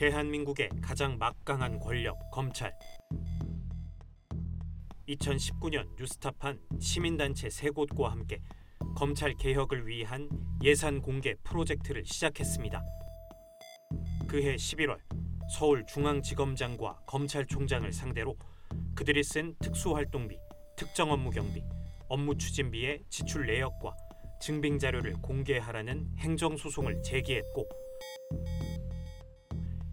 대한민국의 가장 막강한 권력 검찰. 2019년 뉴스타판 시민단체 세 곳과 함께 검찰 개혁을 위한 예산 공개 프로젝트를 시작했습니다. 그해 11월 서울중앙지검장과 검찰총장을 상대로 그들이 쓴 특수활동비, 특정 업무 경비, 업무 추진비의 지출 내역과 증빙 자료를 공개하라는 행정 소송을 제기했고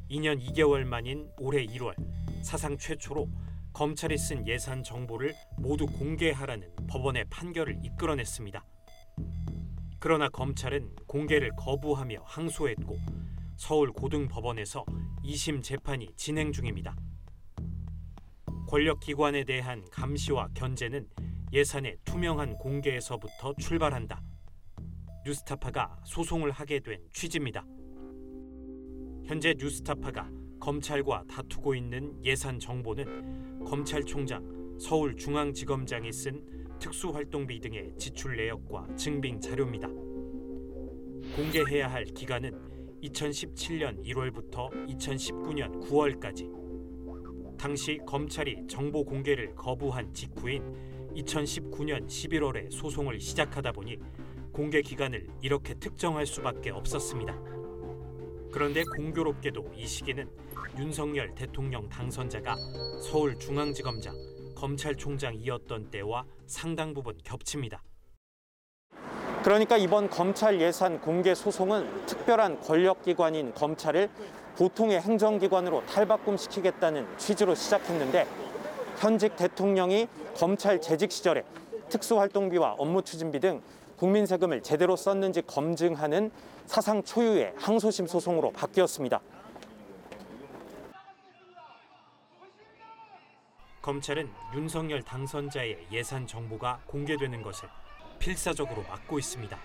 2년 2개월 만인 올해 1월 사상 최초로 검찰이 쓴 예산 정보를 모두 공개하라는 법원의 판결을 이끌어냈습니다. 그러나 검찰은 공개를 거부하며 항소했고 서울 고등법원에서 2심 재판이 진행 중입니다. 권력 기관에 대한 감시와 견제는 예산의 투명한 공개에서부터 출발한다. 뉴스타파가 소송을 하게 된 취지입니다. 현재 뉴스타파가 검찰과 다투고 있는 예산 정보는 검찰총장, 서울중앙지검장이 쓴 특수활동비 등의 지출 내역과 증빙 자료입니다. 공개해야 할 기간은 2017년 1월부터 2019년 9월까지. 당시 검찰이 정보 공개를 거부한 직후인 2019년 11월에 소송을 시작하다 보니 공개 기간을 이렇게 특정할 수밖에 없었습니다. 그런데 공교롭게도 이 시기는 윤석열 대통령 당선자가 서울중앙지검장, 검찰총장이었던 때와 상당 부분 겹칩니다. 그러니까 이번 검찰 예산 공개 소송은 특별한 권력기관인 검찰을 보통의 행정기관으로 탈바꿈시키겠다는 취지로 시작했는데 현직 대통령이 검찰 재직 시절에 특수활동비와 업무 추진비 등 국민 세금을 제대로 썼는지 검증하는 사상 초유의 항소심 소송으로 바뀌었습니다. 검찰은 윤석열 당선자의 예산 정보가 공개되는 것을 필사적으로 막고 있습니다.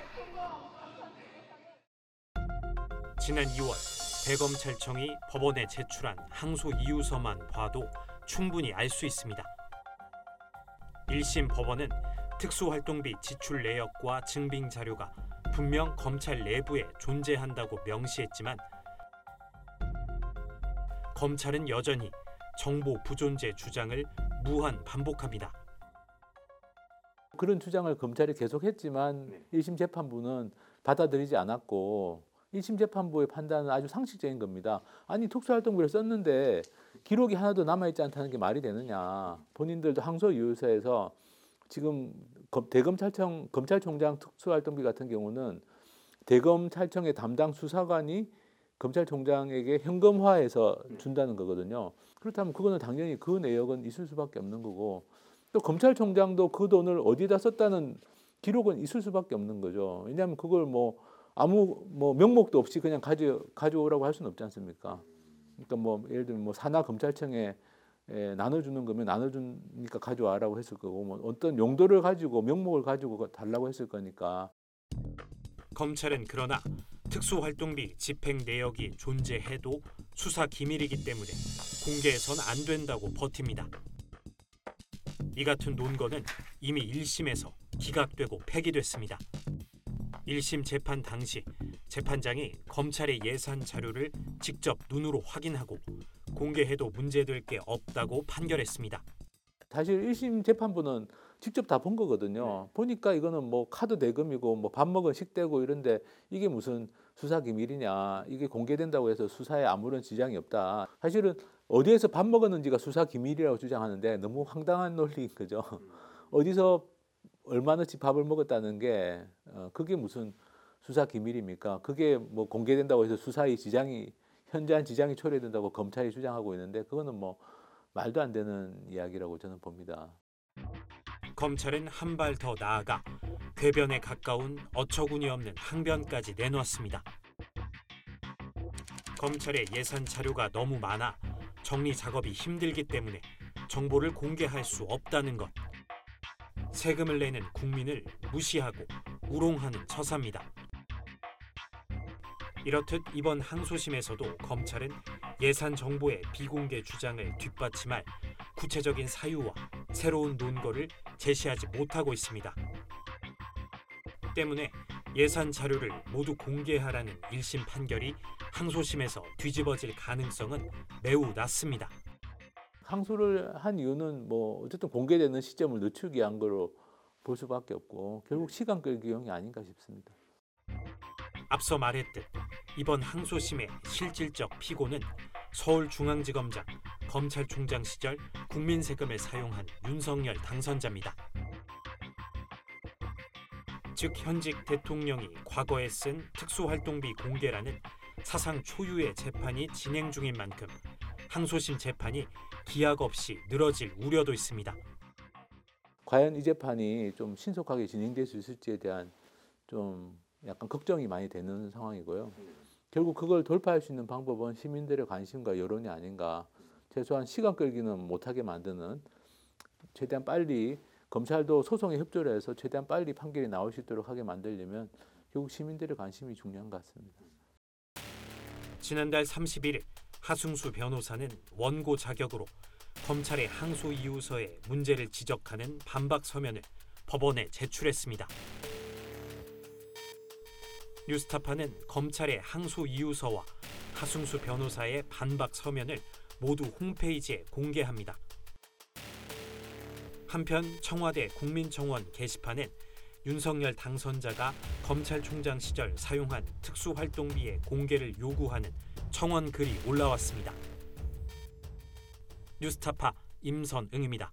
지난 2월 대검찰청이 법원에 제출한 항소 이유서만 봐도 충분히 알 수 있습니다. 1심 법원은 특수활동비 지출 내역과 증빙 자료가 분명 검찰 내부에 존재한다고 명시했지만 검찰은 여전히 정보 부존재 주장을 무한 반복합니다. 그런 주장을 검찰이 계속했지만 네. 1심 재판부는 받아들이지 않았고 1심 재판부의 판단은 아주 상식적인 겁니다. 아니 특수활동비를 썼는데 기록이 하나도 남아있지 않다는 게 말이 되느냐. 본인들도 항소 이유서에서 지금 검- 대검찰청 검찰총장 특수활동비 같은 경우는 대검찰청의 담당 수사관이 검찰총장에게 현금화해서 준다는 거거든요. 그렇다면 그거는 당연히 그 내역은 있을 수밖에 없는 거고 또 검찰총장도 그 돈을 어디다 썼다는 기록은 있을 수밖에 없는 거죠. 왜냐하면 그걸 뭐 아무 뭐 명목도 없이 그냥 가져 가져오라고 할 수는 없지 않습니까? 그러니까 뭐 예를 들면 뭐 산하 검찰청에 에, 나눠주는 거면 나눠주니까 가져와라고 했을 거고 뭐 어떤 용도를 가지고 명목을 가지고 달라고 했을 거니까 검찰은 그러나 특수활동비 집행 내역이 존재해도 수사 기밀이기 때문에 공개해선 안 된다고 버팁니다. 이 같은 논거는 이미 1심에서 기각되고 폐기됐습니다. 1심 재판 당시 재판장이 검찰의 예산 자료를 직접 눈으로 확인하고 공개해도 문제될 게 없다고 판결했습니다. 사실 1심 재판부는 직접 다 본 거거든요. 보니까 이거는 뭐 카드 대금이고 뭐 밥 먹은 식대고 이런데 이게 무슨 수사 기밀이냐. 이게 공개된다고 해서 수사에 아무런 지장이 없다. 사실은 어디에서 밥 먹었는지가 수사 기밀이라고 주장하는데 너무 황당한 논리인 거죠. 어디서 얼마나치 밥을 먹었다는 게 어, 그게 무슨 수사 기밀입니까? 그게 뭐 공개된다고 해서 수사의 지장이 현저한 지장이 초래된다고 검찰이 주장하고 있는데 그거는 뭐 말도 안 되는 이야기라고 저는 봅니다. 검찰은 한 발 더 나아가 궤변에 가까운 어처구니 없는 항변까지 내놓았습니다. 검찰의 예산 자료가 너무 많아 정리 작업이 힘들기 때문에 정보를 공개할 수 없다는 것. 세금을 내는 국민을 무시하고 우롱하는 처사입니다. 이렇듯 이번 항소심에서도 검찰은 예산 정보의 비공개 주장을 뒷받침할 구체적인 사유와 새로운 논거를 제시하지 못하고 있습니다. 때문에 예산 자료를 모두 공개하라는 1심 판결이 항소심에서 뒤집어질 가능성은 매우 낮습니다. 항소를 한 이유는 뭐 어쨌든 공개되는 시점을 늦추기 위한 거로 볼 수밖에 없고 결국 시간 끌기용이 아닌가 싶습니다. 앞서 말했듯 이번 항소심의 실질적 피고는 서울중앙지검장, 검찰총장 시절 국민 세금을 사용한 윤석열 당선자입니다. 즉 현직 대통령이 과거에 쓴 특수활동비 공개라는 사상 초유의 재판이 진행 중인 만큼 항소심 재판이 기약 없이 늘어질 우려도 있습니다. 과연 이 재판이 좀 신속하게 진행될 수 있을지에 대한 좀 약간 걱정이 많이 되는 상황이고요. 결국 그걸 돌파할 수 있는 방법은 시민들의 관심과 여론이 아닌가. 최소한 시간 끌기는 못하게 만드는 최대한 빨리 검찰도 소송에 협조를 해서 최대한 빨리 판결이 나올 수 있도록 하게 만들려면 결국 시민들의 관심이 중요한 것 같습니다. 지난달 31일 하승수 변호사는 원고 자격으로 검찰의 항소 이유서에 문제를 지적하는 반박 서면을 법원에 제출했습니다. 뉴스타파는 검찰의 항소 이유서와 하승수 변호사의 반박 서면을 모두 홈페이지에 공개합니다. 한편 청와대 국민청원 게시판엔 윤석열 당선자가 검찰총장 시절 사용한 특수활동비의 공개를 요구하는 청원 글이 올라왔습니다. 뉴스타파 임선응입니다.